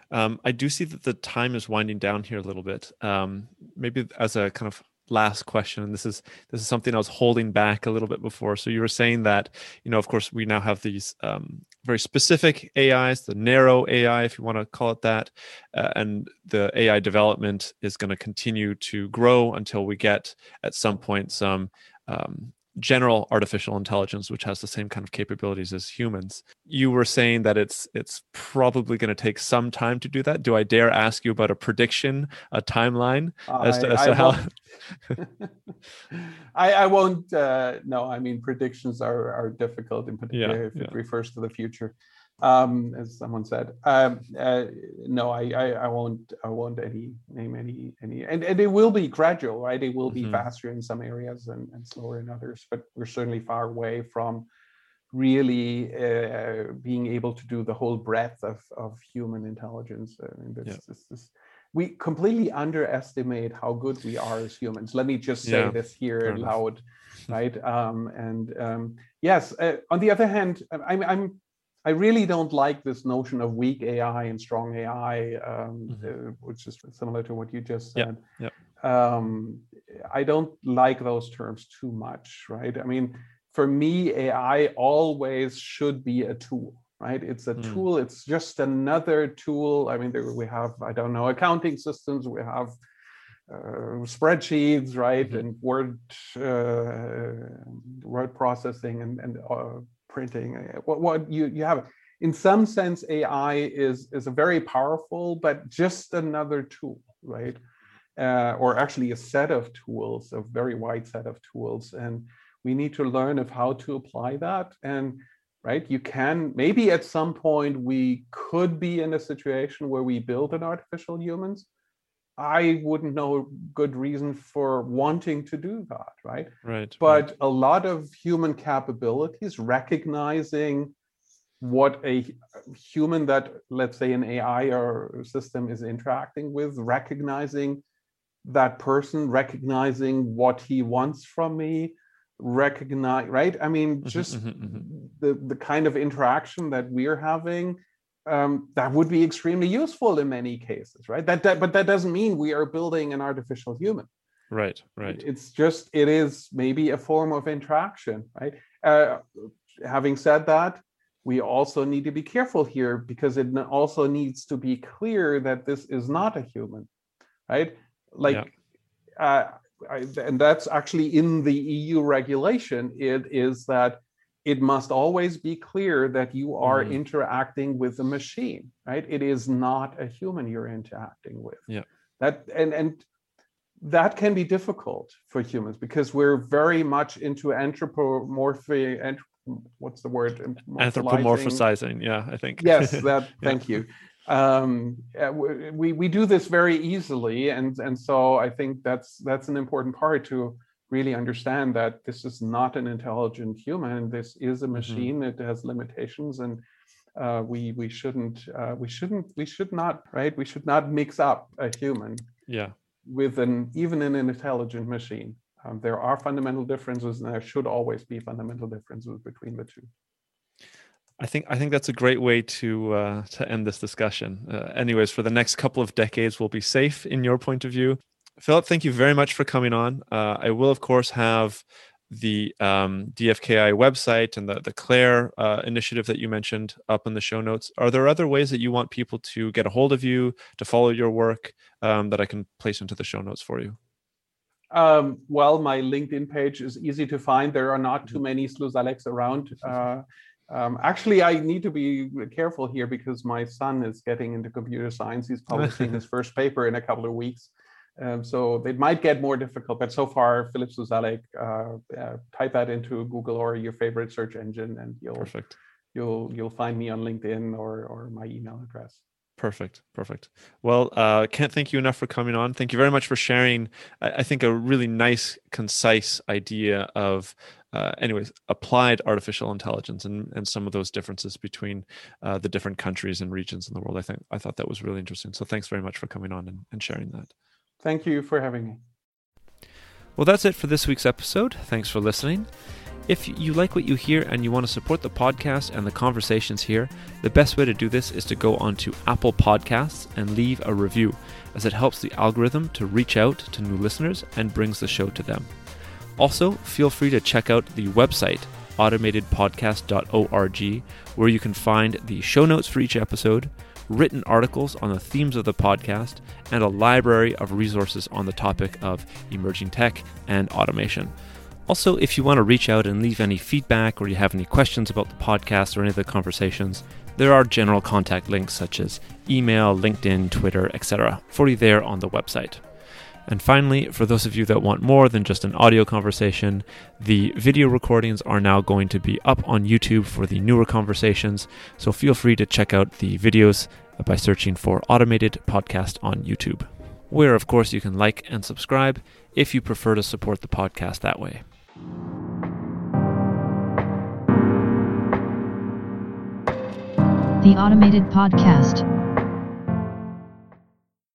Um, I do see that the time is winding down here a little bit. Um, maybe as a kind of last question, and this is this is something I was holding back a little bit before. So you were saying that you know, of course, we now have these um, very specific AIs, the narrow AI, if you want to call it that, uh, and the AI development is going to continue to grow until we get at some point some um, general artificial intelligence which has the same kind of capabilities as humans you were saying that it's it's probably going to take some time to do that. Do i dare ask you about a prediction a timeline as to, as I to how [LAUGHS] I, I won't. Uh, no, I mean predictions are are difficult in particular if it refers to the future, um, as someone said. Um, uh, no, I, I I won't. I won't any name any any, and, and it will be gradual, right? It will be Mhm. faster in some areas and, and slower in others, but we're certainly far away from really uh, being able to do the whole breadth of, of human intelligence. I mean, this, Yeah. this, this, we completely underestimate how good we are as humans. Let me just say Yeah, this here loud, [LAUGHS] right? Um, and um, yes, uh, on the other hand, I'm, I'm I really don't like this notion of weak AI and strong AI, um, mm-hmm. uh, which is similar to what you just said. Yep. Yep. Um, I don't like those terms too much, right? I mean, for me, AI always should be a tool, right? It's a mm. tool. It's just another tool. I mean, there, we have I don't know accounting systems. We have uh, spreadsheets, right, mm-hmm. and word uh, word processing and and uh, printing. What what you you have in some sense, AI is is a very powerful, but just another tool, right? Uh, or actually a set of tools, a very wide set of tools, and we need to learn of how to apply that and right you can maybe at some point we could be in a situation where we build an artificial humans i wouldn't know a good reason for wanting to do that right right but right. a lot of human capabilities recognizing what a human that let's say an ai or system is interacting with recognizing that person recognizing what he wants from me recognize right i mean mm-hmm, just mm-hmm, mm-hmm. the the kind of interaction that we're having um, that would be extremely useful in many cases right? That, that but that doesn't mean we are building an artificial human. Right right. It's just it is maybe a form of interaction right? Uh, having said that we also need to be careful here because it also needs to be clear that this is not a human right? Like yeah. uh, I, and that's actually in the EU regulation, it is that it must always be clear that you are mm. interacting with a machine, right? It is not a human you're interacting with. Yeah. That and and that can be difficult for humans because we're very much into anthropomorphic and what's the word anthropomorphizing yeah i think yes [LAUGHS] that yeah. thank you um, we we do this very easily, and and so I think that's that's an important part to really understand that this is not an intelligent human. This is a mm-hmm. machine. Mm-hmm. It has limitations, and uh, we we shouldn't uh, we shouldn't we should not right. We should not mix up a human. Yeah. With an even an intelligent machine, um, there are fundamental differences, and there should always be fundamental differences between the two. I think I think that's a great way to uh, to end this discussion. Uh, anyways, for the next couple of decades, we'll be safe in your point of view. Philip, thank you very much for coming on. Uh, I will, of course, have the um, DFKI website and the the CLAIRE uh, initiative that you mentioned up in the show notes. Are there other ways that you want people to get a hold of you to follow your work um, that I can place into the show notes for you? Um, well, my LinkedIn page is easy to find. There are not too mm-hmm. many Slusalleks around. Uh, um, actually, I need to be careful here because my son is getting into computer science. He's [LAUGHS] publishing his first paper in a couple of weeks. Um, so it might get more difficult, but so far, Philip Slusallek, uh, uh, type that into Google or your favorite search engine, and you'll perfect. You'll you'll find me on LinkedIn or or my email address. Perfect, perfect. Well, uh, can't thank you enough for coming on. Thank you very much for sharing. I, I think a really nice, concise idea of uh, anyways, applied artificial intelligence and, and some of those differences between uh, the different countries and regions in the world. I think I thought that was really interesting. So thanks very much for coming on and, and sharing that. Thank you for having me. Well, that's it for this week's episode. Thanks for listening. If you like what you hear and you want to support the podcast and the conversations here, the best way to do this is to go onto Apple Podcasts and leave a review, as it helps the algorithm to reach out to new listeners and brings the show to them. Also, feel free to check out the website, automatedpodcast.org, where you can find the show notes for each episode, written articles on the themes of the podcast, and a library of resources on the topic of emerging tech and automation. Also, if you want to reach out and leave any feedback or you have any questions about the podcast or any of the conversations, there are general contact links such as email, LinkedIn, Twitter, etc. for you there on the website. And finally, for those of you that want more than just an audio conversation, the video recordings are now going to be up on YouTube for the newer conversations. So feel free to check out the videos by searching for Automated Podcast on YouTube, where, of course, you can like and subscribe if you prefer to support the podcast that way. The Automated Podcast.